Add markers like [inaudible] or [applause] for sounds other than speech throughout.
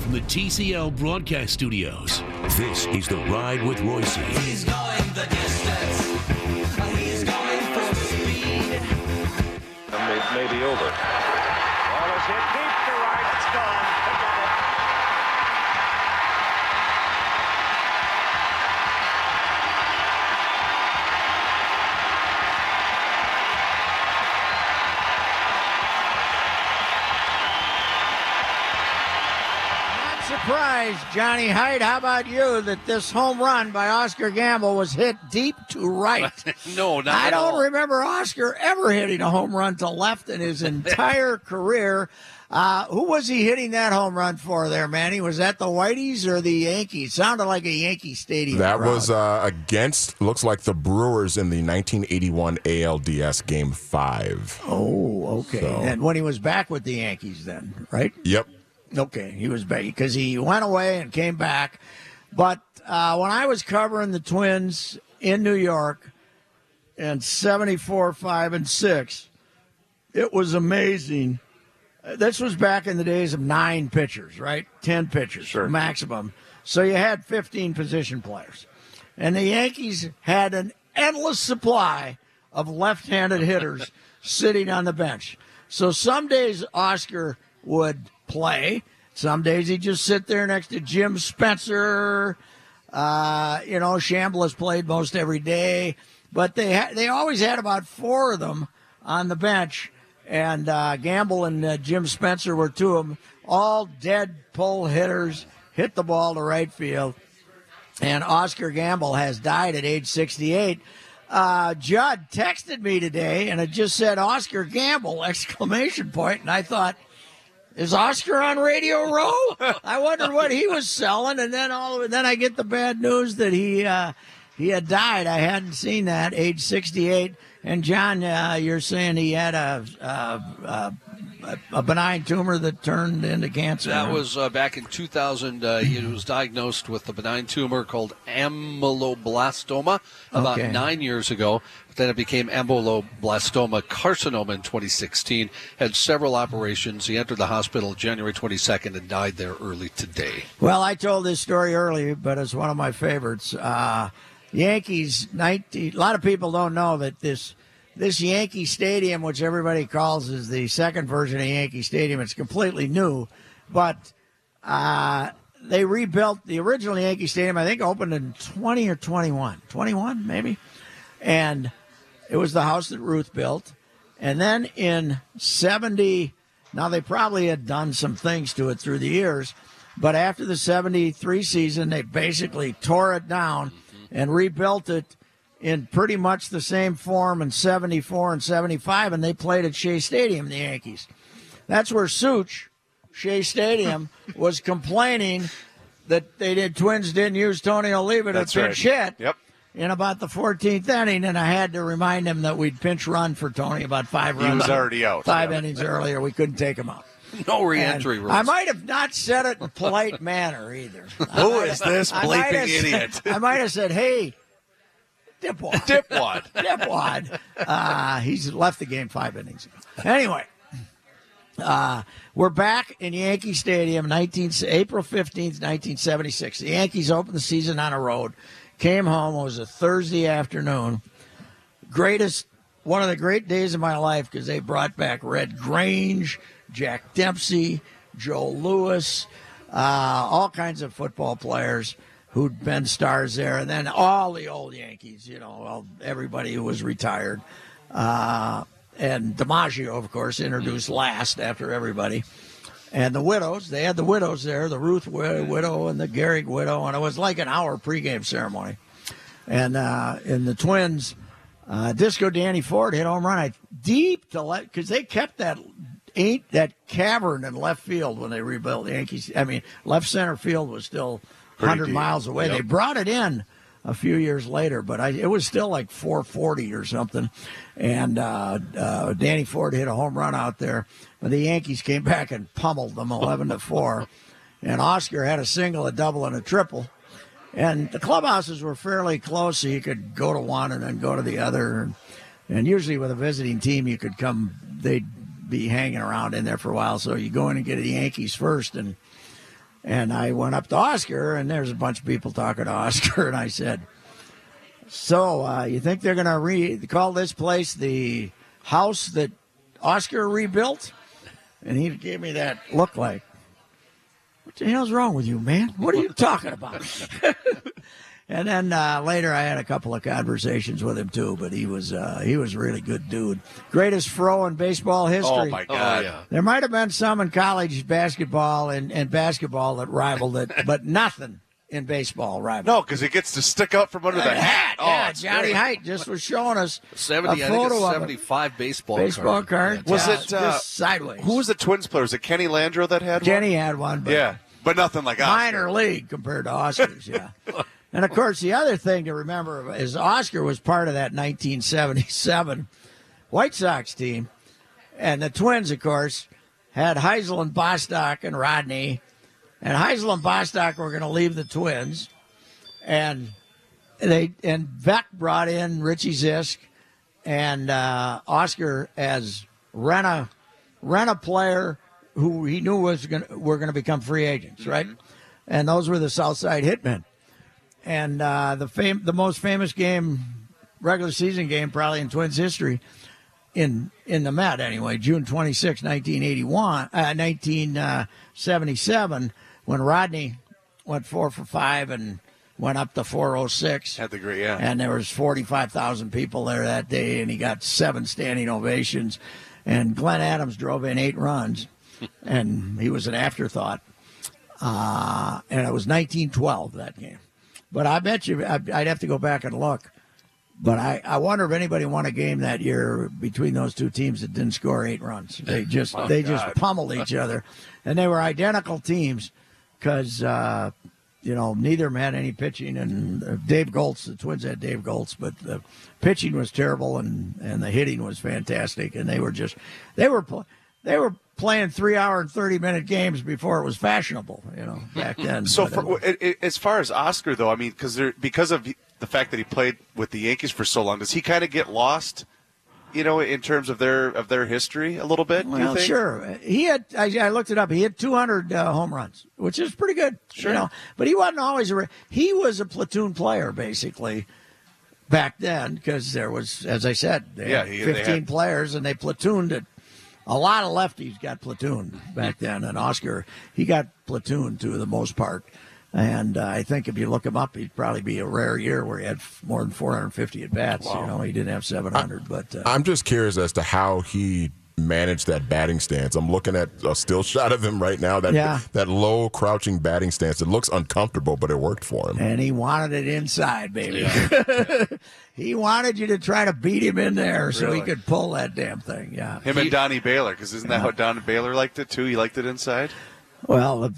From the TCL broadcast studios, this is The Ride with Reusse. He's going the distance. He's going full speed. may, may over. Ball is hit deep to right. It's gone. Surprised, Johnny Hyde. How about you that this home run by Oscar Gamble was hit deep to right? [laughs] no, not I at don't all. remember Oscar ever hitting a home run to left in his [laughs] entire career. Uh, who was he hitting that home run for there, Manny? Was that the Whiteys or the Yankees? Sounded like a Yankee Stadium. That crowd. was uh, against, looks like the Brewers in the 1981 ALDS Game 5. Oh, okay. So- And when he was back with the Yankees, then, right? Yep. Okay, he was because he went away and came back. But uh, when I was covering the Twins in New York in 74, 5, and 6, it was amazing. This was back in the days of nine pitchers, right? 10 pitchers maximum. So you had 15 position players. And the Yankees had an endless supply of left handed hitters [laughs] sitting on the bench. So some days Oscar would play, some days he'd just sit there next to Jim Spencer. Uh, you know, Chambliss played most every day, but they ha- they always had about four of them on the bench, and uh, Gamble and uh, Jim Spencer were two of them, all dead pull hitters, hit the ball to right field. And Oscar Gamble has died at age 68. Uh, Judd texted me today, and it just said Oscar Gamble [laughs] exclamation point, and I thought. Is Oscar on Radio Row? I wondered what he was selling, and then all of then I get the bad news that he uh, he had died. I hadn't seen that, age sixty eight. And John, uh, you're saying he had a, a, a a benign tumor that turned into cancer. That was uh, back in 2000. Uh, he was diagnosed with a benign tumor called ameloblastoma about Okay. nine years ago. Then it became ameloblastoma carcinoma in 2016. Had several operations. He entered the hospital January 22nd and died there early today. Well, I told this story earlier, but it's one of my favorites. Uh, Yankees, 19, a lot of people don't know that this this Yankee Stadium, which everybody calls is the second version of Yankee Stadium, it's completely new, but uh, they rebuilt the original Yankee Stadium. I think opened in 20 or 21, 21 maybe, and it was the house that Ruth built. And then in 70, now they probably had done some things to it through the years, but after the 73 season, they basically tore it down mm-hmm. and rebuilt it in pretty much the same form in 74 and 75, and they played at Shea Stadium, the Yankees. That's where Such, Shea Stadium, [laughs] was complaining that they did Twins didn't use Tony Oliva to That's pinch right. hit Yep. In about the 14th inning, and I had to remind him that we'd pinch run for Tony about five He runs. was already out. Five Yeah. innings earlier. We couldn't take him out. [laughs] No reentry rules. I might have not said it in a polite [laughs] manner either. I Who might is have- this I might bleeping have said- idiot? I might have said, "Hey, dipwad, [laughs] Dipwad. dipwad." Uh, he's left the game five innings ago. Anyway, uh, we're back in Yankee Stadium, 19, April fifteenth, nineteen seventy six. The Yankees opened the season on a road. Came home. It was a Thursday afternoon. Greatest, one of the great days of my life because they brought back Red Grange, Jack Dempsey, Joe Louis. uh, all kinds of football players who'd been stars there, and then all the old Yankees, you know, everybody who was retired. Uh, and DiMaggio, of course, introduced last after everybody. And the widows, they had the widows there, the Ruth widow and the Gehrig widow, and it was like an hour pregame ceremony. And uh, in the Twins, uh, Disco Danny Ford hit home run I, deep to left because they kept that ain't that cavern in left field when they rebuilt the Yankees. I mean, left center field was still 100 miles away. They brought it in a few years later, but I, it was still like 440 or something. And uh, uh, Danny Ford hit a home run out there, but the Yankees came [laughs] back and pummeled them 11 to four. And Oscar had a single, a double, and a triple. And the clubhouses were fairly close, so you could go to one and then go to the other. And, and usually with a visiting team, you could come, they'd be hanging around in there for a while. So you go in and get the Yankees first. And and I went up to Oscar, and there's a bunch of people talking to Oscar, [laughs] and I said, "So uh, you think they're going to re- call this place the house that Oscar rebuilt?" And he gave me that look like, "What the hell's wrong with you, man? What are you talking about?" [laughs] and then uh, later, I had a couple of conversations with him too, but he was uh, he was a really good dude, greatest fro in baseball history. Oh my God! yeah. There might have been some in college basketball and, and basketball that rivaled it, but nothing in baseball right? No, because he gets to stick up from under the hat. Oh, yeah, it's Johnny great. Hyde just was showing us 70, a I think photo it's of 75 baseball baseball card. Yeah, Was yeah, it, uh, just sideways? Who was the Twins player? Was it Kenny Landreaux that had one? Jenny had one, one? but Yeah, but nothing like Oscar. minor league compared to Oscars. Yeah. [laughs] And of course, the other thing to remember is Oscar was part of that 1977 White Sox team, and the Twins, of course, had Hisle and Bostock and Rodney, and Hisle and Bostock were going to leave the Twins, and they and Veeck brought in Richie Zisk and uh, Oscar as rent a rent a player who he knew was going were going to become free agents, right? And those were the Southside Hitmen. And uh, the fam- the most famous game, regular season game, probably in Twins history, in in the Met anyway, June 26, 1981, uh, 1977, when Rodney went four for five and went up to 406. Had the great, yeah. And there was 45,000 people there that day, and he got seven standing ovations. And Glenn Adams drove in eight runs, [laughs] and he was an afterthought. Uh, and it was 1912 that game. But I bet you I'd I'd have to go back and look. But I, I wonder if anybody won a game that year between those two teams that didn't score eight runs. They [laughs] just My they God. just pummeled each other, [laughs] and they were identical teams because uh, you know neither of them had any pitching. And uh, Dave Goltz, the Twins had Dave Goltz, but the pitching was terrible and and the hitting was fantastic. And they were just they were they were playing three hour and thirty minute games before it was fashionable. You know back [laughs] then. So, for, uh, it, it, as far as Oscar, though, I mean, because because of the fact that he played with the Yankees for so long, does he kind of get lost? You know, in terms of their of their history, a little bit. Well, think? sure. He had. I, I looked it up. He had 200 uh, home runs, which is pretty good. Sure. You know, but he wasn't always a. He was a platoon player basically back then because there was, as I said, they Yeah, he- they 15 had- players and they platooned it. A lot of lefties got platooned back then, and Oscar he got platooned to the most part. And uh, I think if you look him up, he'd probably be a rare year where he had f- more than 450 at bats. You know, he didn't have 700, but uh, I'm just curious as to how he managed that batting stance. I'm looking at a still [laughs] shot of him right now. That Yeah. that low crouching batting stance. It looks uncomfortable, but it worked for him. and he wanted it inside, baby. [laughs] he wanted you to try to beat him in there so he could pull that damn thing. Yeah. Him and Donnie Baylor, because isn't that how Donnie Baylor liked it too? He liked it inside. Well,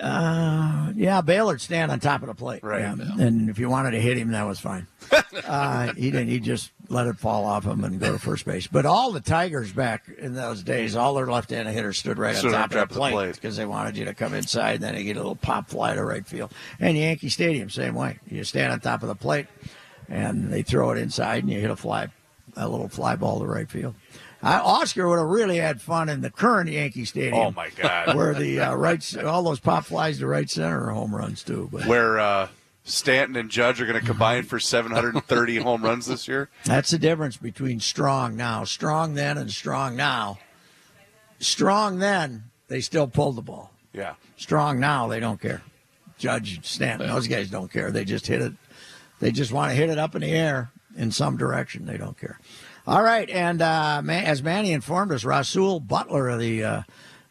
uh, yeah, Baylor'd stand on top of the plate. Right. yeah. And if you wanted to hit him, that was fine. [laughs] uh, he didn't. He just let it fall off him and go to first base. But all the Tigers back in those days, all their left-handed hitters stood right Stood on top, of top the of the plate plate. because they wanted you to come inside. And then you get a little pop fly to right field. And Yankee Stadium, same way. You stand on top of the plate, and they throw it inside, and you hit a fly, a little fly ball to right field. I, Oscar would have really had fun in the current Yankee Stadium Oh my God! [laughs] where the uh, right all those pop flies to right center are home runs too. But Where uh, Stanton and Judge are going to combine for 730 [laughs] home runs this year. that's the difference between strong now, strong then, and strong now. Strong then, they still pulled the ball. Yeah. Strong now, they don't care. Judge Stanton, those guys don't care. They just hit it. They just want to hit it up in the air in some direction. They don't care. All right, and uh, as Manny informed us, Rasual Butler of the uh,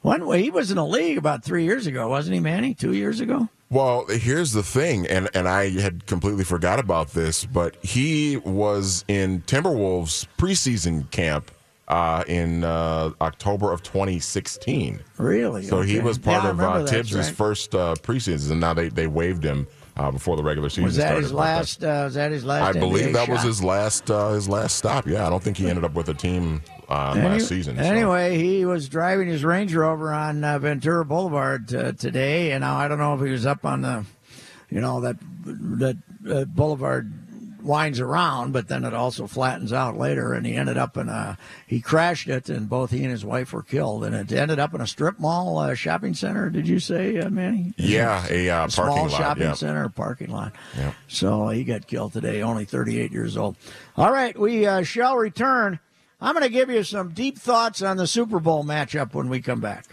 one he was in the league about three years ago, wasn't he, Manny? Two years ago. Well, here's the thing, and, and I had completely forgot about this, but he was in Timberwolves preseason camp uh, in uh, October of 2016. Really? So he was part Yeah, of uh, Thibs' right. first uh, preseason, and now they, they waived him uh, before the regular season Was that started. his last? Uh, was that his last? I believe NBA that was his last uh, his last stop. Yeah, I don't think he ended up with a team uh, Any- last season. so. Anyway, he was driving his Range Rover on uh, Ventura Boulevard uh, today, and now I don't know if he was up on the, you know, that that uh, boulevard winds around, but then it also flattens out later, and he ended up in a he crashed it, and both he and his wife were killed, and it ended up in a strip mall uh, shopping center. Did you say, uh, Manny? Yeah, a uh, [laughs] small parking lot. shopping yeah. center parking lot. Yeah. So he got killed today, only 38 years old. All right, we uh, shall return. I'm going to give you some deep thoughts on the Super Bowl matchup when we come back.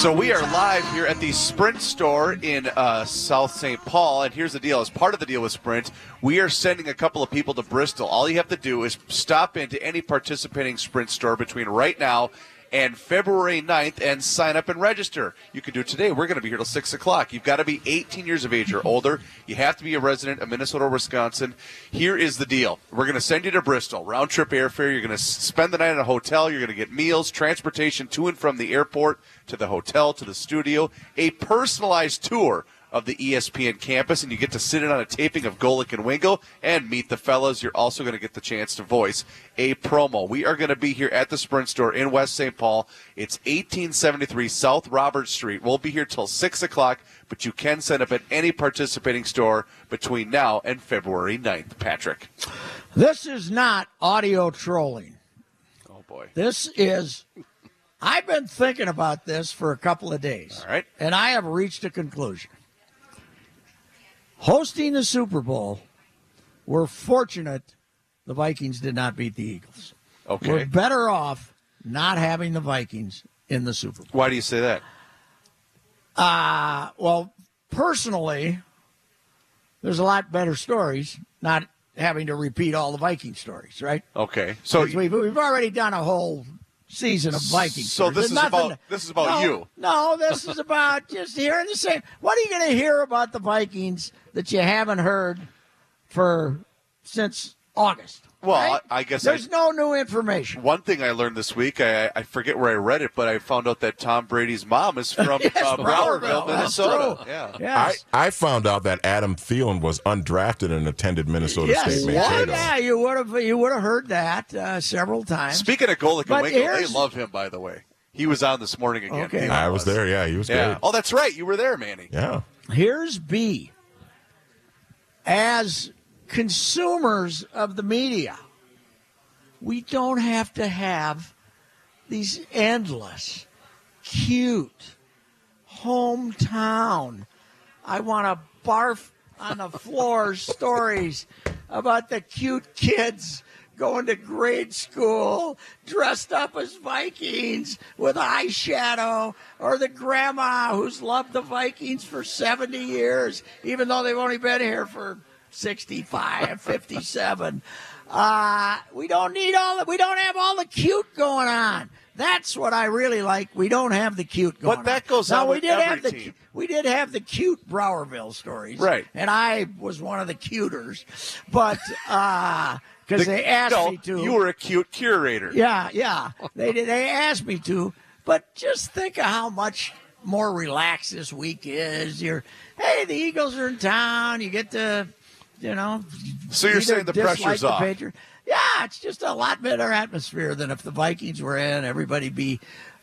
So we are live here at the Sprint store in uh, South St. Paul, and here's the deal: as part of the deal with Sprint, we are sending a couple of people to Bristol. All you have to do is stop into any participating Sprint store between right now and February 9th and sign up and register. You can do it today. We're going to be here till 6 o'clock. You've got to be 18 years of age or older. You have to be a resident of Minnesota or Wisconsin. Here is the deal. We're going to send you to Bristol. Round trip airfare. You're going to spend the night in a hotel. You're going to get meals, transportation to and from the airport to the hotel to the studio, a personalized tour of the ESPN campus, and you get to sit in on a taping of Golic and Wingo and meet the fellas. You're also going to get the chance to voice a promo. We are going to be here at the Sprint Store in West St. Paul. It's 1873 South Robert Street. We'll be here till 6 o'clock, but you can sign up at any participating store between now and February 9th. Patrick. This is not audio trolling. Oh, boy. This is. I've been thinking about this for a couple of days. All right. And I have reached a conclusion. Hosting the Super Bowl, we're fortunate the Vikings did not beat the Eagles. Okay. We're better off not having the Vikings in the Super Bowl. Why do you say that? Uh, well, personally, there's a lot better stories not having to repeat all the Viking stories, right? Okay. So we've, we've already done a whole season of Vikings. So this is about- this is about no, you. No, this is about just hearing the same. What are you going to hear about the Vikings that you haven't heard for since August? Well, right? I- I guess there's I- no new information. One thing I learned this week, I, I forget where I read it, but I found out that Tom Brady's mom is from [laughs] Yes, uh, Browerville, Browerville, Minnesota. Yeah. Yes. I, I found out that Adam Thielen was undrafted and attended Minnesota yes, State yeah, Mankato. yeah, you would have you would have heard that uh, several times. Speaking of Golic But and Wingo, they love him, by the way. He was on this morning again. Okay. Thielen I was there. Yeah, he was Yeah. great. Oh, that's right. You were there, Manny. Yeah. Here's B. As consumers of the media, we don't have to have these endless, cute, hometown, I want to barf on the floor [laughs] stories about the cute kids going to grade school dressed up as Vikings with eyeshadow, or the grandma who's loved the Vikings for 70 years, even though they've only been here for 65, [laughs] 57. Uh, we don't need all the, we don't have all the cute going on. That's what I really like. We don't have the cute going on. But that goes on. now, we did have the team. we did have the cute Browerville stories, Right. And I was one of the cuters, but because The- they asked no, me to. You were a cute curator. Yeah, yeah. They. They asked me to, but just think of how much more relaxed this week is. You're, hey, the Eagles are in town. You get to, you know. So you're saying the pressure's the off. Yeah, it's just a lot better atmosphere than if the Vikings were in. Everybody be.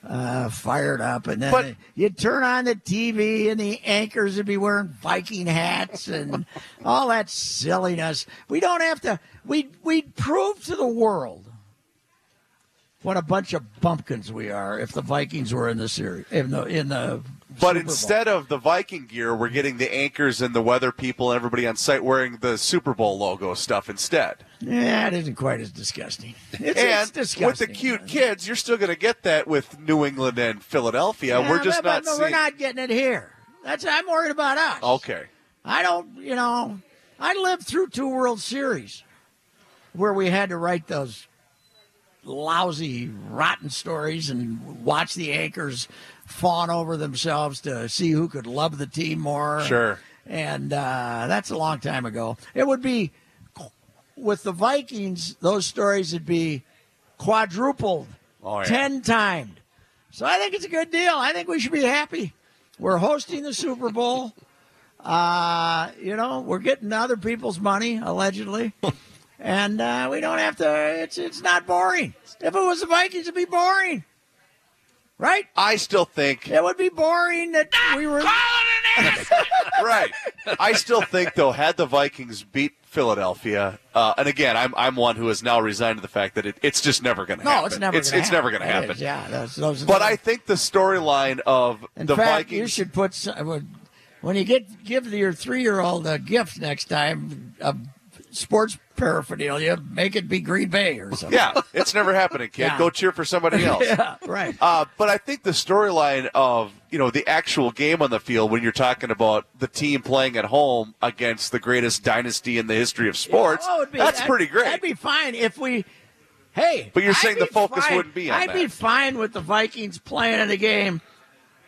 Uh, fired up, and then But- you'd turn on the TV, and the anchors would be wearing Viking hats and [laughs] all that silliness. We don't have to. We we'd prove to the world what a bunch of bumpkins we are if the Vikings were in the series in the in the. But Super Bowl. instead of the Viking gear, we're getting the anchors and the weather people and everybody on site wearing the Super Bowl logo stuff instead. Yeah, it isn't quite as disgusting. It's, it's disgusting. with the cute kids, you're still going to get that with New England and Philadelphia. Yeah, we're just but, not but seeing. we're not getting it here. That's I'm worried about us. Okay. I don't, you know, I lived through two World Series where we had to write those lousy, rotten stories and watch the anchors fawn over themselves to see who could love the team more. Sure. And uh, that's a long time ago. It would be with the Vikings; those stories would be quadrupled, Oh, yeah. ten timed. So I think it's a good deal. I think we should be happy. We're hosting the Super Bowl. Uh, you know, we're getting other people's money allegedly, [laughs] and uh, we don't have to. It's it's not boring. If it was the Vikings, it'd be boring, right? I still think It would be boring that we were. [laughs] right. I still think though, had the Vikings beat Philadelphia, uh, and again, I'm I'm one who has now resigned to the fact that it, it's just never going to No, happen. No, it's never. It's, gonna happen it's happen. never going to happen. is, yeah, those, those, But I think the storyline of in the fact, you should put some, when you get give your three year old a gift next time, a sports paraphernalia, make it be Green Bay or something. yeah, it's never happening, kid. Yeah. Go cheer for somebody else. [laughs] yeah, right. Uh, but I think the storyline of you know the actual game on the field when you're talking about the team playing at home against the greatest dynasty in the history of sports, Oh, it'd be- that's I'd- pretty great. That'd be fine if we. Hey, But you're I'd saying the focus fine- wouldn't be on I'd be fine with the Vikings playing in the game.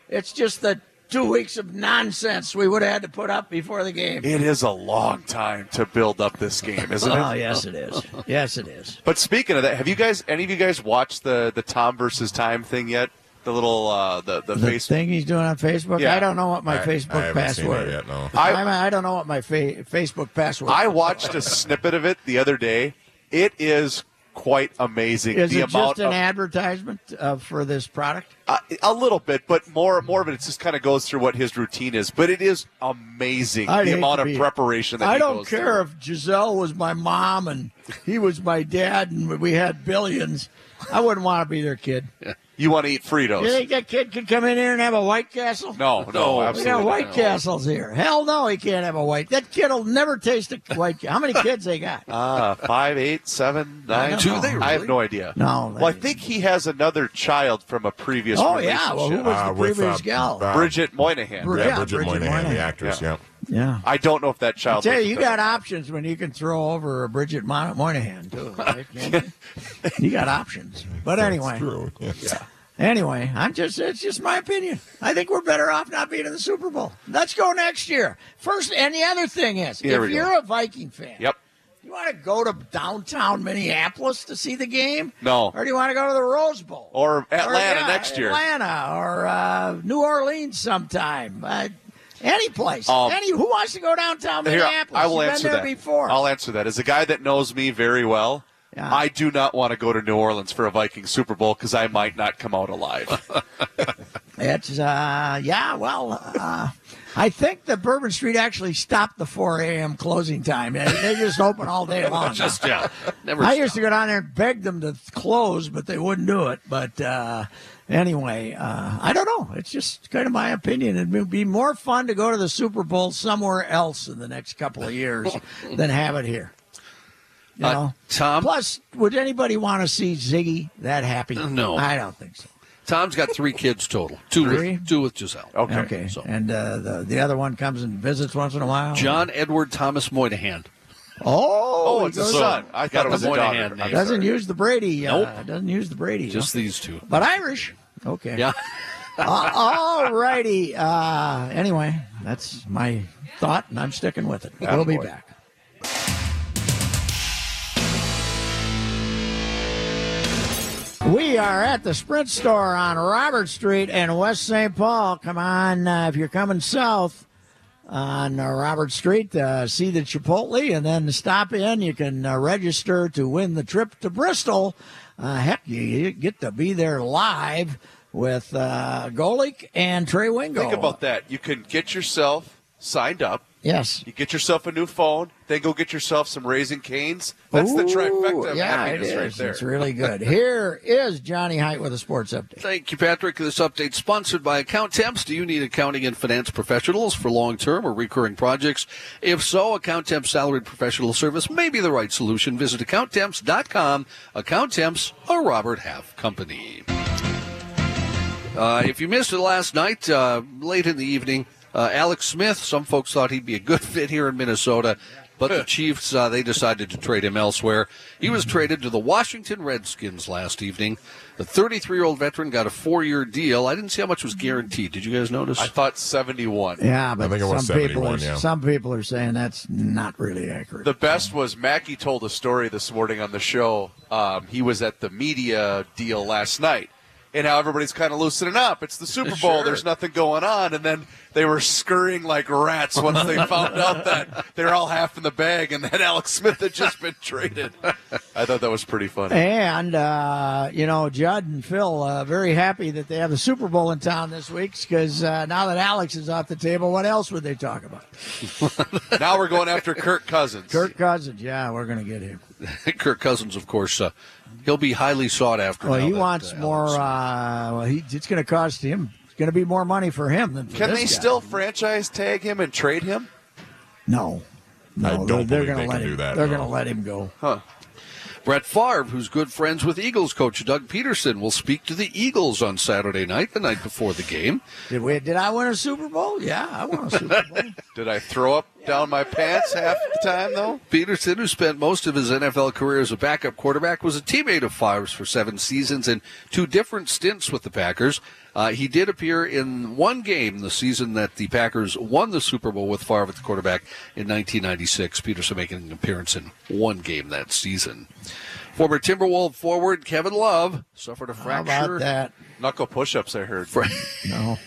It's just the two weeks of nonsense we would have had to put up before the game. it is a long time to build up this game, isn't it? Oh yes, it is. Yes, it is. But speaking of that, have you guys, any of you guys watched the the Tom versus Time thing yet? The little uh, the the, The face. thing he's doing on Facebook. Yeah. I don't know what my I- Facebook I password. it yet. No. I- I, I don't know what my fa- Facebook password. I watched a snippet of it the other day. It is quite amazing. is the it just an of, advertisement uh, for this product? Uh, a little bit, but more more of it. It just kind of goes through what his routine is. But it is amazing I'd the amount of preparation that I don't care through. if Gisele was my mom and he was my dad and we had billions. I wouldn't want to be their kid. You want to eat Fritos? You think that kid could come in here and have a White Castle? No, no, We absolutely. got not. White Castles here. Hell no, he can't have a White. That kid will never taste a White. How many [laughs] kids they got? Uh, five, eight, seven, nine. don't know. Do they I have no idea. No, Well, I think he has another child from a previous Oh relationship. yeah. Well, who was Uh, the with, previous uh, gal? uh, Bridget Moynahan. Brid- Yeah, Yeah, Bridget, Bridget Moynahan, Moynahan. the actress. Yeah. Yeah. Yeah. I don't know if that I child. tell you, you got options when you can throw over a Bridget Mo- Moynahan too. Right? [laughs] You? you got options. But That's anyway, true. Yeah. Anyway, I'm just it's just my opinion. I think we're better off not being in the Super Bowl. Let's go next year. First and the other thing is Here if you're a Viking fan, Yep. you want to go to downtown Minneapolis to see the game? No. Or do you want to go to the Rose Bowl? Or Atlanta yeah, next year. Atlanta or uh, New Orleans sometime. Uh, any place. Um, any who wants to go downtown Here, Minneapolis? I will You've answer been there that. before. I'll answer that. As a guy that knows me very well, Yeah. I do not want to go to New Orleans for a Viking Super Bowl because I might not come out alive. [laughs] It's uh yeah, well, uh, I think the Bourbon Street actually stopped the 4 a.m. closing time. They, they just open all day [laughs] long. Just yeah, never. I used to go down there and beg them to close, but they wouldn't do it. But uh, anyway, uh, I don't know. It's just kind of my opinion. It would be more fun to go to the Super Bowl somewhere else in the next couple of years [laughs] than have it here. You Uh, know. Tom? Plus, would anybody want to see Zygi that happy? No. I don't think so. Tom's got three kids total. Two Three? with two with Gisele. Okay. Okay. so- And uh, the the other one comes and visits once in a while. John Edward Thomas Moynahan. Oh, Oh, it's a goes- son. I thought it was a daughter. Moynahan name. Doesn't use the Brady. Uh, Nope. Doesn't use the Brady. Just huh? these two. but Irish. Okay. Yeah. [laughs] uh, all righty. Uh, anyway, that's my thought, and I'm sticking with it. We'll be back. We are at the Sprint store on Robert Street in West St. Paul. Come on, uh, if you're coming south on uh, Robert Street, uh, see the Chipotle and then stop in. You can uh, register to win the trip to Bristol. Uh, heck, you, you get to be there live with uh, Golic and Trey Wingo. Think about that. You can get yourself signed up Yes. You get yourself a new phone, then go get yourself some Raising Canes. That's the trifecta of yeah, it happiness right there. It's really good. Here is Johnny Hyde with a sports update. Thank you, Patrick. This update sponsored by Accountemps. Do you need accounting and finance professionals for long-term or recurring projects? If so, Accountemps salaried professional service may be the right solution. Visit Accountemps.com. Account Temps, a Robert Half company. Uh, if you missed it last night, uh, late in the evening, uh, Alex Smith, some folks thought he'd be a good [laughs] fit here in Minnesota, but the [laughs] Chiefs, uh, they decided to trade him elsewhere. He was traded to the Washington Redskins last evening. The 33 year old veteran got a four year deal. I didn't see how much was guaranteed. Did you guys notice? I thought 71. Yeah, but think it was some people are, yeah. some people are saying that's not really accurate. The best was Mackey told a story this morning on the show. Um, he was at the media deal last night, and how everybody's kind of loosening up. It's the [laughs] Super Bowl. Sure. There's nothing going on, and then they were scurrying like rats once they found out that [laughs] they're all half in the bag, and that Alex Smith had just been traded. I thought that was pretty funny. And uh, you know, Judd and Phil uh, very happy that they have the Super Bowl in town this week because uh, now that Alex is off the table, what else would they talk about? [laughs] now we're going after Kirk Cousins. Kirk Cousins, yeah, we're going to get him. Kirk Cousins, of course, uh, he'll be highly sought after. Well, he that, wants uh, more. Uh, well, he, it's going to cost him. It's going to be more money for him than for Can this they guy. still franchise tag him and trade him? No, no, I don't they're, they're believe going they to let him. do that, they're no. going to let him go. Brett Favre, who's good friends with Eagles coach Doug Pederson, will speak to the Eagles on Saturday night, the night before the game. Did we? Did I win a Super Bowl? Yeah, I won a Super Bowl. [laughs] Did I throw up down my pants half the time though? Pederson, who spent most of his NFL career as a backup quarterback, was a teammate of Favre's for seven seasons and two different stints with the Packers. Uh, he did appear in one game the season that the Packers won the Super Bowl with Favre at the quarterback in 1996. Pederson making an appearance in one game that season. Former Timberwolf forward Kevin Love suffered a fracture. How about that? Knuckle push-ups. I heard. [laughs] No.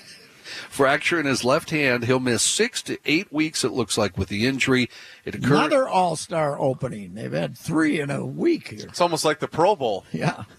Fracture in his left hand. He'll miss six to eight weeks, it looks like, with the injury. It occurred. Another All Star opening. They've had three in a week here. It's almost like the Pro Bowl. Yeah. [laughs]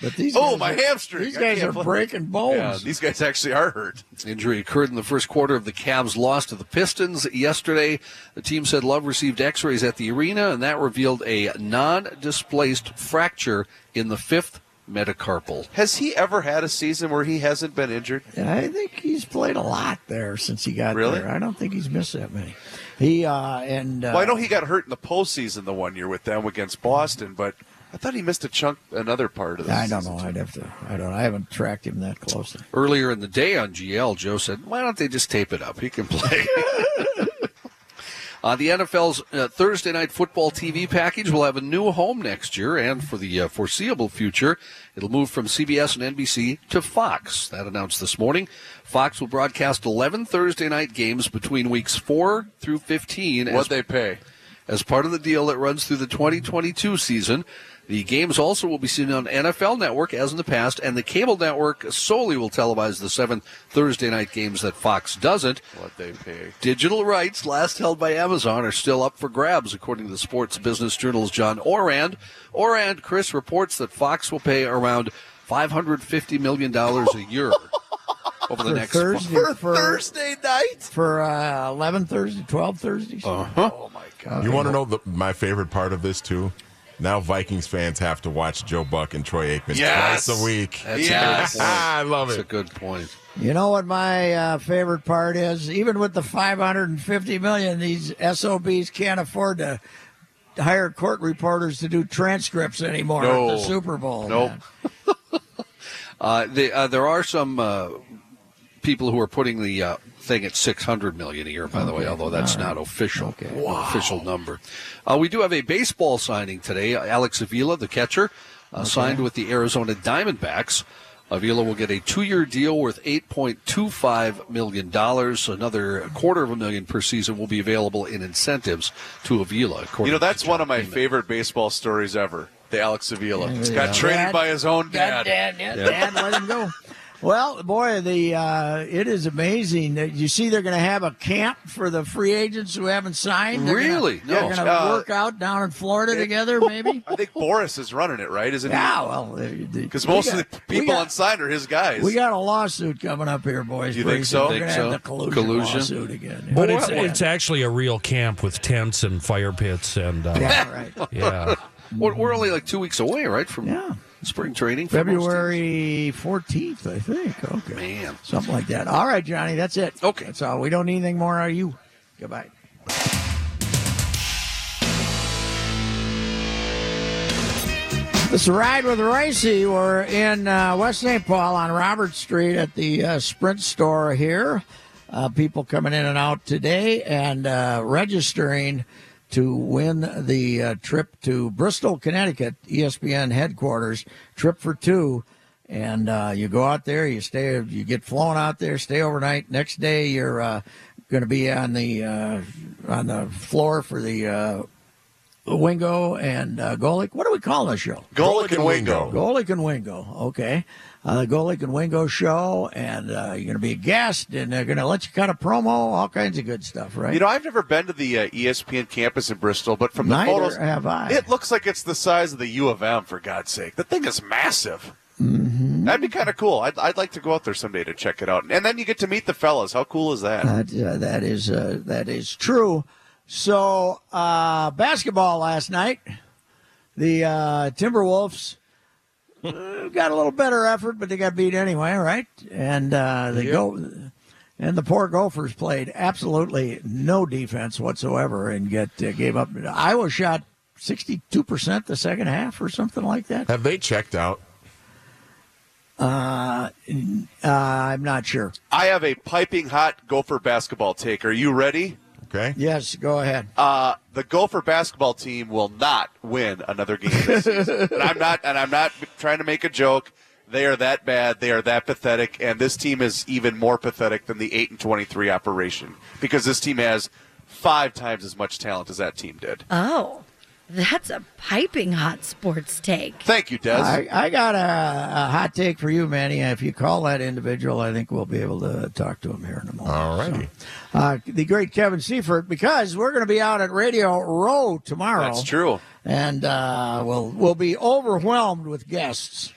But these Oh, my are- hamstring. These guys are play. breaking Yeah, bones. these guys actually are hurt. Injury occurred in the first quarter of the Cavs' loss to the Pistons yesterday. The team said Love received X-rays at the arena, and that revealed a non-displaced fracture in the fifth metacarpal. Has he ever had a season where he hasn't been injured? I think he's played a lot there since he got Really? there. I don't think he's missed that many. He uh, and uh, well, I know he got hurt in the postseason the one year with them against Boston, but I thought he missed a chunk another part of the I don't know. I'd have to. I don't. I haven't tracked him that closely. Earlier in the day on GL, Joe said, "Why don't they just tape it up? He can play." [laughs] Uh, the NFL's uh, Thursday night football TV package will have a new home next year, and for the uh, foreseeable future, it'll move from CBS and NBC to Fox. That announced this morning. Fox will broadcast 11 Thursday night games between weeks 4 through 15 What'd they pay? As part of the deal that runs through the 2022 season. The games also will be seen on NFL Network as in the past, and the cable network solely will televise the seven Thursday night games that Fox doesn't. What they pay? Digital rights, last held by Amazon, are still up for grabs, according to the Sports Business Journal's John Ourand. Ourand, Chris, reports that Fox will pay around $550 million a year [laughs] over the For next Thursday For, for [laughs] Thursday night? for uh, eleven Thursday, twelve Thursdays. Uh-huh. Oh my god! You want to know the, my favorite part of this too? Now Vikings fans have to watch Joe Buck and Troy Aikman Yes. twice a week. That's Yes. a good point. [laughs] I love That's a good point. You know what my uh, favorite part is? Even with the 550 million, these SOBs can't afford to hire court reporters to do transcripts anymore No. at the Super Bowl. Nope. [laughs] Uh, the, uh, there are some uh, people who are putting the uh, thing at 600 million a year, by the way, although that's All right. not official. Okay. no Official number. Uh, we do have a baseball signing today. Alex Avila, the catcher, uh, signed with the Arizona Diamondbacks. Avila will get a two-year deal worth $8.25 million. Another quarter of a million per season will be available in incentives to Avila. according You know that's John one of my Heyman. favorite baseball stories ever. The Alex Avila. Yeah, Got yeah. traded Dad- by his own Dad, dad. dad, yeah, dad, let him go. Well, boy, the uh, it is amazing. that You see, they're going to have a camp for the free agents who haven't signed. They're gonna- Really? They're No. going to Uh, work out down in Florida together, [laughs] maybe. I think Boras is running it, right? Isn't Yeah, he? well, Because most got- of the people got- on sign are his guys. We got a lawsuit coming up here, boys. You think so? Think going to have so? the collusion, Collusion? lawsuit again. But Yeah. it's, it's actually a real camp with tents and fire pits and uh, yeah, right. [laughs] yeah. [laughs] We're, we're only like two weeks away, right, from Yeah. Spring training. for most teams. February 14th, I think. Okay. Man. Something like that. All right, Johnny, that's it. Okay. That's all. We don't need anything more out of you. Goodbye. This is Ride with Reusse. We're in uh, West St. Paul on Robert Street at the uh, Sprint store here. Uh, people coming in and out today and uh, registering to win the uh, trip to Bristol, Connecticut, ESPN headquarters, trip for two. And uh, you go out there, you stay, you get flown out there, stay overnight. Next day, you're uh, going to be on the uh, on the floor for the uh, Wingo and uh, Golic. What do we call this show? Golic and Wingo. Golic and Wingo. Okay. Uh, the Golic and Wingo show, and uh, you're going to be a guest, and they're going to let you cut a promo, all kinds of good stuff, right? You know, I've never been to the uh, ESPN campus in Bristol, but from the Neither photos, have I. it looks like it's the size of the U of M. For God's sake, the thing is massive. Mm-hmm. That'd be kind of cool. I'd, I'd like to go out there someday to check it out, and then you get to meet the fellas. How cool is that? That, uh, that is uh, that is true. So uh, basketball last night, the uh, Timberwolves uh, got a little better effort, but they got beat anyway, right? And uh, they go, and the poor Gophers played absolutely no defense whatsoever, and get uh, gave up. Iowa shot sixty-two percent the second half, or something like that. Have they checked out? Uh, uh, I'm not sure. I have a piping hot Gopher basketball take. Are you ready? Okay. Yes, go ahead. Uh, the Gopher basketball team will not win another game this season. [laughs] and I'm not, and I'm not trying to make a joke. They are that bad. They are that pathetic, and this team is even more pathetic than the eight and twenty-three operation because this team has five times as much talent as that team did. Oh, that's a piping hot sports take. Thank you, Des. I, I got a, a hot take for you, Manny. If you call that individual, I think we'll be able to talk to him here in a moment. All righty. Uh, the great Kevin Seifert, because we're going to be out at Radio Row tomorrow. That's true. And uh, we'll, we'll be overwhelmed with guests.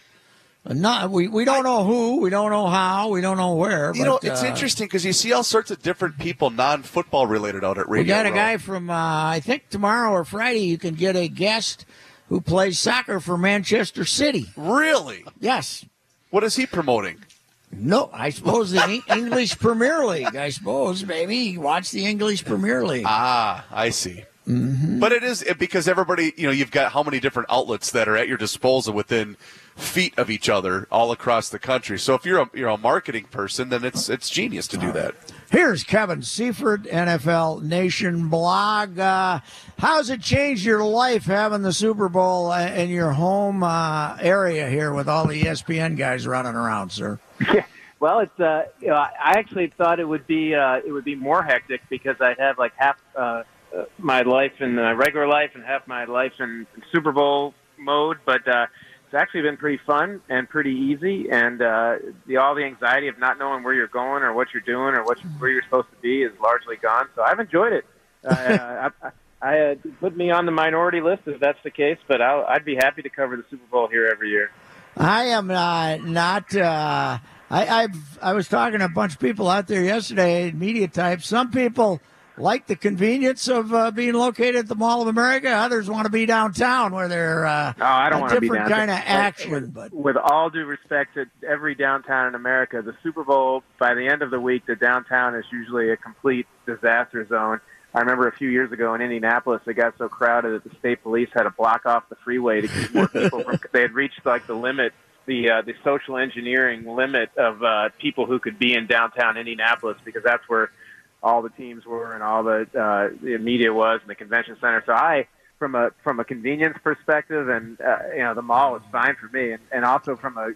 Not, we, we don't know who, we don't know how, we don't know where. You know, it's uh, interesting because you see all sorts of different people, non-football related, out at Radio. We got a Row. guy from, uh, I think tomorrow or Friday, you can get a guest who plays soccer for Manchester City. Really? Yes. What is he promoting? No, I suppose the English Premier League. I suppose, maybe watch the English Premier League. Ah, I see. But it is because everybody, you know, you've got how many different outlets that are at your disposal within feet of each other all across the country. So if you're a you're a marketing person, then it's it's genius to do that. Here's Kevin Seifert, NFL Nation blog. Uh, how's it changed your life having the Super Bowl uh, in your home uh, area here with all the ESPN guys running around, sir? [laughs] Well, it's uh, you know, I actually thought it would be uh, it would be more hectic because I'd have like half uh, uh, my life in my regular life and half my life in, in Super Bowl mode. But uh, it's actually been pretty fun and pretty easy, and uh, the all the anxiety of not knowing where you're going or what you're doing or what you, where you're supposed to be is largely gone. So I've enjoyed it. Uh, [laughs] I, I uh, put me on the minority list if that's the case, but I'll, I'd be happy to cover the Super Bowl here every year. I am uh, not. Uh, I, I've I was talking to a bunch of people out there yesterday, media types. Some people like the convenience of uh, being located at the Mall of America. Others want to be downtown where they're uh, Oh, I don't a want to be different downtown. kind of action. with- But with all due respect to every downtown in America, the Super Bowl by the end of the week, the downtown is usually a complete disaster zone. I remember a few years ago in Indianapolis, it got so crowded that the state police had to block off the freeway to keep more [laughs] people from. They had reached like the limit, the uh, the social engineering limit of uh, people who could be in downtown Indianapolis because that's where all the teams were and all the uh, the media was and the convention center. So I, from a from a convenience perspective, and uh, you know the mall is fine for me, and, and also from a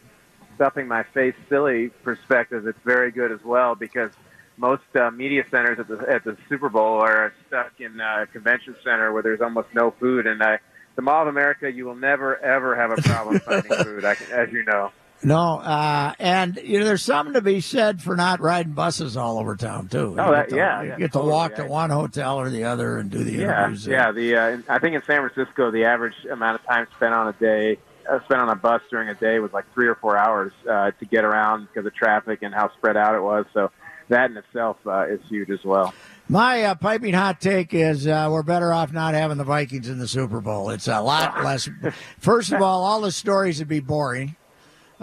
stuffing my face silly perspective, it's very good as well because most uh, media centers at the at the Super Bowl are stuck in a convention center where there's almost no food, and I, the Mall of America, you will never ever have a problem finding [laughs] food, can, as you know. No, uh, and you know, there's something to be said for not riding buses all over town too. Oh, you that- to, yeah, you yeah, get to totally. walk to one hotel or the other and do the Yeah, interviews. there. yeah. The uh, I think in San Francisco, the average amount of time spent on a day, uh, spent on a bus during a day, was like three or four hours uh, to get around because of traffic and how spread out it was. So that in itself uh, is huge as well. My uh, piping hot take is uh, we're better off not having the Vikings in the Super Bowl. It's a lot [laughs] less. First of all, all the stories would be boring.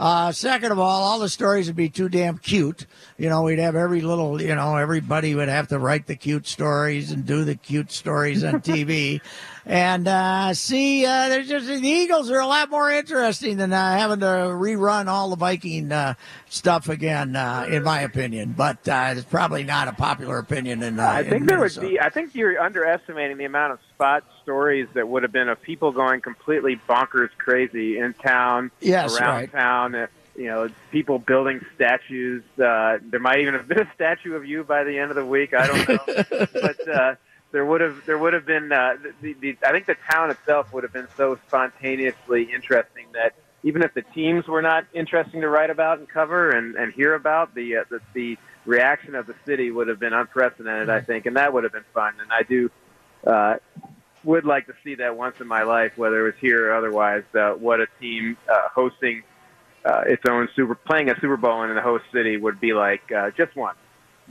Uh, second of all, all the stories would be too damn cute. You know, we'd have every little, you know, everybody would have to write the cute stories and do the cute stories on TV. [laughs] And uh, see, uh, there's just the Eagles are a lot more interesting than uh, having to rerun all the Viking uh, stuff again, uh, in my opinion. But uh, it's probably not a popular opinion in. Uh, I in think there would Minnesota. be. I think you're underestimating the amount of spot stories that would have been of people going completely bonkers crazy in town, Yes, around right. town. You know, people building statues. Uh, there might even have been a statue of you by the end of the week. I don't know, [laughs] but uh, there would have there would have been. Uh, the, the, I think the town itself would have been so spontaneously interesting that even if the teams were not interesting to write about and cover and, and hear about, the, uh, the the reaction of the city would have been unprecedented. I think, and that would have been fun. And I do. Uh, would like to see that once in my life, whether it was here or otherwise. Uh, what a team uh, hosting uh, its own super, playing a Super Bowl in the host city would be like. Uh, just one.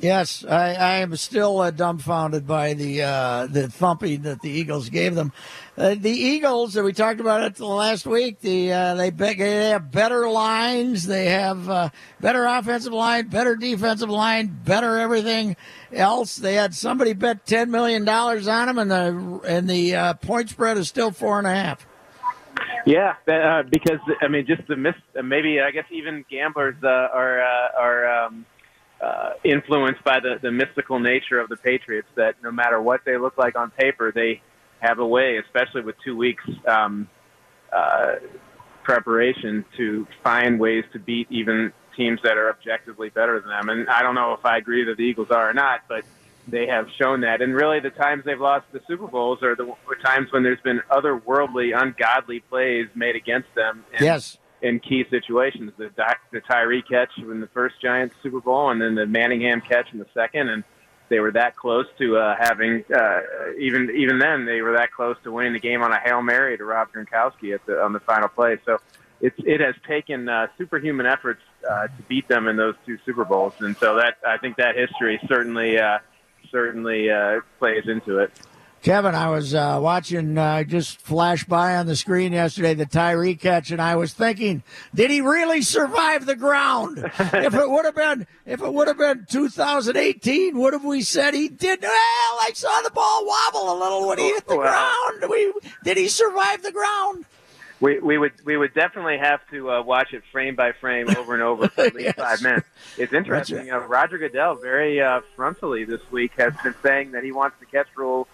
Yes, I, I am still uh, dumbfounded by the uh, the thumping that the Eagles gave them. Uh, the Eagles, uh, we talked about it last week. The uh, they, be- they have better lines. They have uh, better offensive line, better defensive line, better everything else. They had somebody bet ten million dollars on them, and the and the uh, point spread is still four and a half. Yeah, that, because I mean, just the miss. Maybe I guess even gamblers uh, are are um, uh, influenced by the the mystical nature of the Patriots. That no matter what they look like on paper, they have a way, especially with two weeks um, uh, preparation, to find ways to beat even teams that are objectively better than them. And I don't know if I agree that the Eagles are or not, but they have shown that. And really, the times they've lost the Super Bowls are the times when there's been otherworldly, ungodly plays made against them. in- Yes. In key situations, the the Tyree catch in the first Giants Super Bowl, and then the Manningham catch in the second, and they were that close to uh, having uh, even even then they were that close to winning the game on a hail mary to Rob Gronkowski at the on the final play. So it's it has taken uh, superhuman efforts uh, to beat them in those two Super Bowls, and so that I think that history certainly uh, certainly uh, plays into it. Kevin, I was uh, watching uh, just flash by on the screen yesterday the Tyree catch, and I was thinking, did he really survive the ground? [laughs] if it would have been, if it would have been 2018, would have we said he did? Well, I saw the ball wobble a little when he hit the ground. We did he survive the ground? We, we would we would definitely have to uh, watch it frame by frame over and over for at [laughs] least five minutes. It's interesting. Uh, Roger Goodell very uh, frontally this week has been saying that he wants the catch rule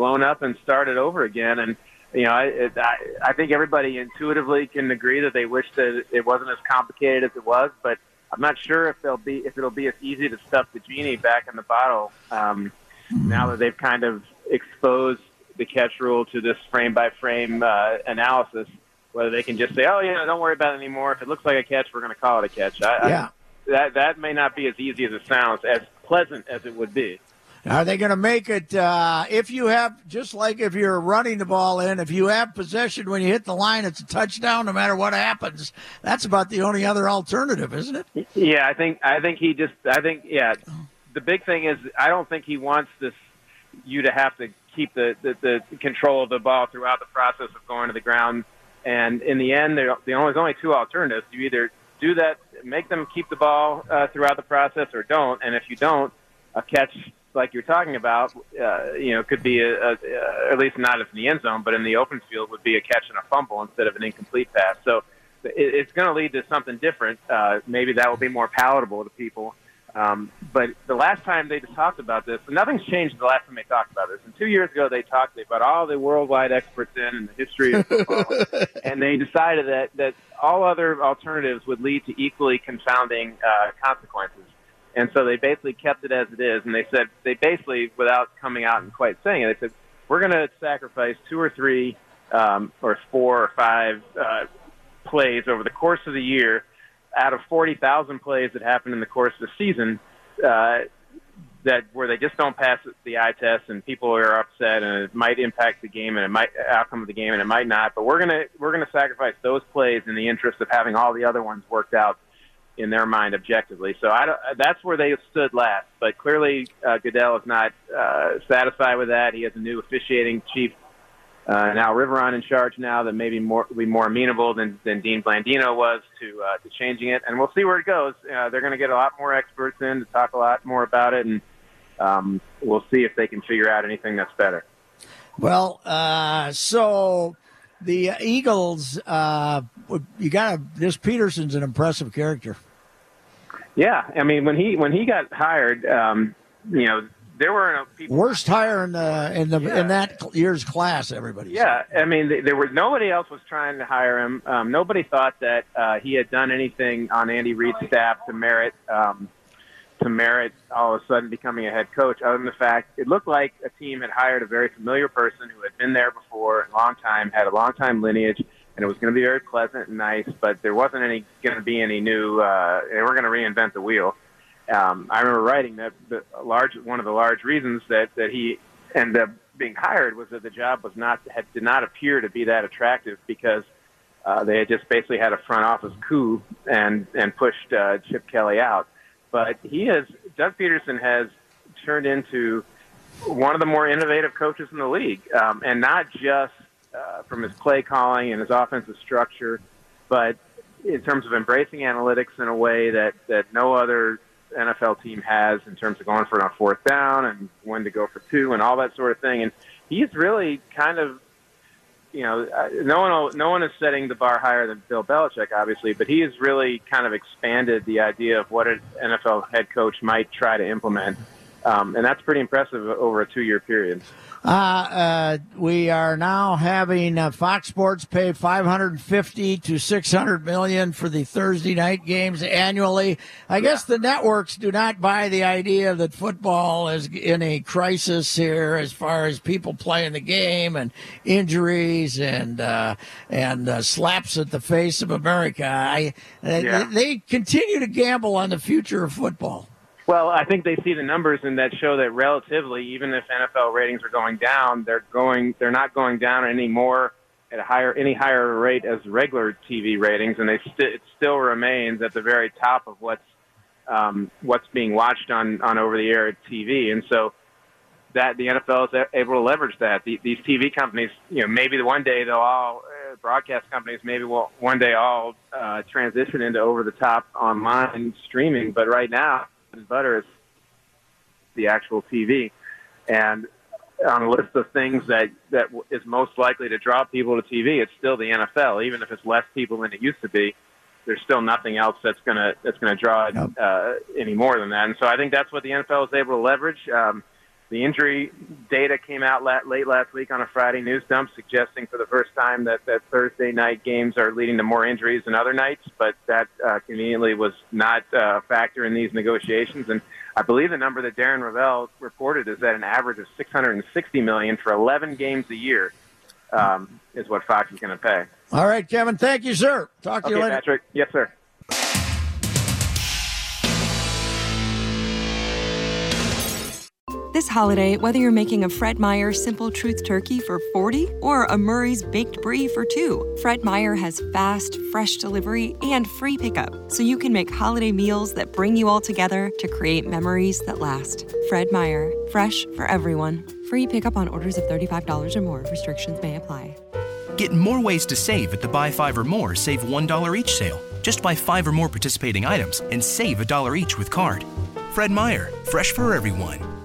blown up and started over again. And you know, I, it, I I think everybody intuitively can agree that they wish that it wasn't as complicated as it was, but I'm not sure if they'll be if it'll be as easy to stuff the genie back in the bottle um, now that they've kind of exposed the catch rule to this frame by frame uh, analysis. Whether they can just say, "Oh, yeah, don't worry about it anymore. If it looks like a catch, we're going to call it a catch." I, Yeah. I, that that may not be as easy as it sounds, as pleasant as it would be. Are they going to make it uh, if you have just like if you're running the ball in, if you have possession when you hit the line, it's a touchdown no matter what happens. That's about the only other alternative, isn't it? Yeah, I think I think he just I think yeah. The big thing is I don't think he wants this you to have to keep the the, the control of the ball throughout the process of going to the ground. And in the end, there the only there's only two alternatives. You either do that, make them keep the ball uh, throughout the process, or don't. And if you don't, a catch like you're talking about, uh, you know, could be a, a, a, at least not in the end zone, but in the open field would be a catch and a fumble instead of an incomplete pass. So it, it's going to lead to something different. Uh, maybe that will be more palatable to people. Um, but the last time they talked about this, nothing's changed the last time they talked about this. And two years ago, they talked they brought all the worldwide experts in and the history of football, [laughs] and they decided that that all other alternatives would lead to equally confounding uh, consequences. And so they basically kept it as it is, and they said they basically, without coming out and quite saying it, they said we're going to sacrifice two or three, um, or four or five uh, plays over the course of the year out of 40,000 plays that happen in the course of the season, uh, that where they just don't pass the eye test and people are upset and it might impact the game and it might outcome of the game and it might not. But we're gonna we're gonna sacrifice those plays in the interest of having all the other ones worked out in their mind objectively. So I don't, that's where they stood last. But clearly, uh, Goodell is not uh, satisfied with that. He has a new officiating chief uh, now Riveron in charge now that maybe more be more amenable than, than Dean Blandino was to uh, to changing it, and we'll see where it goes. Uh, they're going to get a lot more experts in to talk a lot more about it, and um, we'll see if they can figure out anything that's better. Well, uh, so the Eagles, uh, you got to. This Pederson's an impressive character. Yeah, I mean when he when he got hired, um, you know there were people. Worst hire in the in the in that year's class. Everybody. Yeah, I mean there was nobody else was trying to hire him. Um, nobody thought that uh, he had done anything on Andy Reid's staff to merit um, to merit all of a sudden becoming a head coach. Other than the fact it looked like a team had hired a very familiar person who had been there before a long time, had a long time lineage, and it was going to be very pleasant and nice. But there wasn't any going to be any new. Uh, they weren't going to reinvent the wheel. Um, I remember writing that the large one of the large reasons that that he ended up being hired was that the job was not had, did not appear to be that attractive because uh, they had just basically had a front office coup and and pushed uh, Chip Kelly out. But he has Doug Pederson has turned into one of the more innovative coaches in the league, um, and not just uh, from his play calling and his offensive structure, but in terms of embracing analytics in a way that that no other NFL team has in terms of going for it on fourth down and when to go for two and all that sort of thing. And he's really kind of, you know, uh, no one no one is setting the bar higher than Bill Belichick, obviously, but he has really kind of expanded the idea of what an NFL head coach might try to implement. Um, and that's pretty impressive over a two-year period. Uh, uh, we are now having uh, Fox Sports pay 550 to 600 million for the Thursday night games annually. I guess the networks do not buy the idea that football is in a crisis here as far as people playing the game and injuries and uh, and uh, slaps at the face of America. I, Yeah. they, they continue to gamble on the future of football. Well, I think they see the numbers in that show that relatively, even if NFL ratings are going down, they're going they're not going down anymore at a higher any higher rate as regular TV ratings, and they st- it still remains at the very top of what's um, what's being watched on on over the air TV, and so that the NFL is able to leverage that. The, these TV companies, you know, maybe one day they'll all uh, broadcast companies maybe will one day all uh, transition into over the top online streaming, but right now and butter is the actual TV. And on a list of things that that is most likely to draw people to TV, it's still the NFL. Even if it's less people than it used to be, there's still nothing else that's gonna that's gonna draw it uh, any more than that. And so I think that's what the NFL is able to leverage. Um, the injury data came out la- late last week on a Friday news dump, suggesting for the first time that, that Thursday night games are leading to more injuries than other nights. But that uh, conveniently was not uh, a factor in these negotiations. And I believe the number that Darren Rovell reported is that an average of 660 million for 11 games a year um, is what Fox is going to pay. All right, Kevin. Thank you, sir. Talk to Okay, you later. Patrick. Yes, sir. This holiday, whether you're making a Fred Meyer Simple Truth Turkey for 40 or a Murray's Baked Brie for 2, Fred Meyer has fast, fresh delivery and free pickup, so you can make holiday meals that bring you all together to create memories that last. Fred Meyer, fresh for everyone. Free pickup on orders of $35 or more. Restrictions may apply. Get more ways to save at the Buy Five or More Save $1 each sale. Just buy five or more participating items and save a dollar each with card. Fred Meyer, fresh for everyone.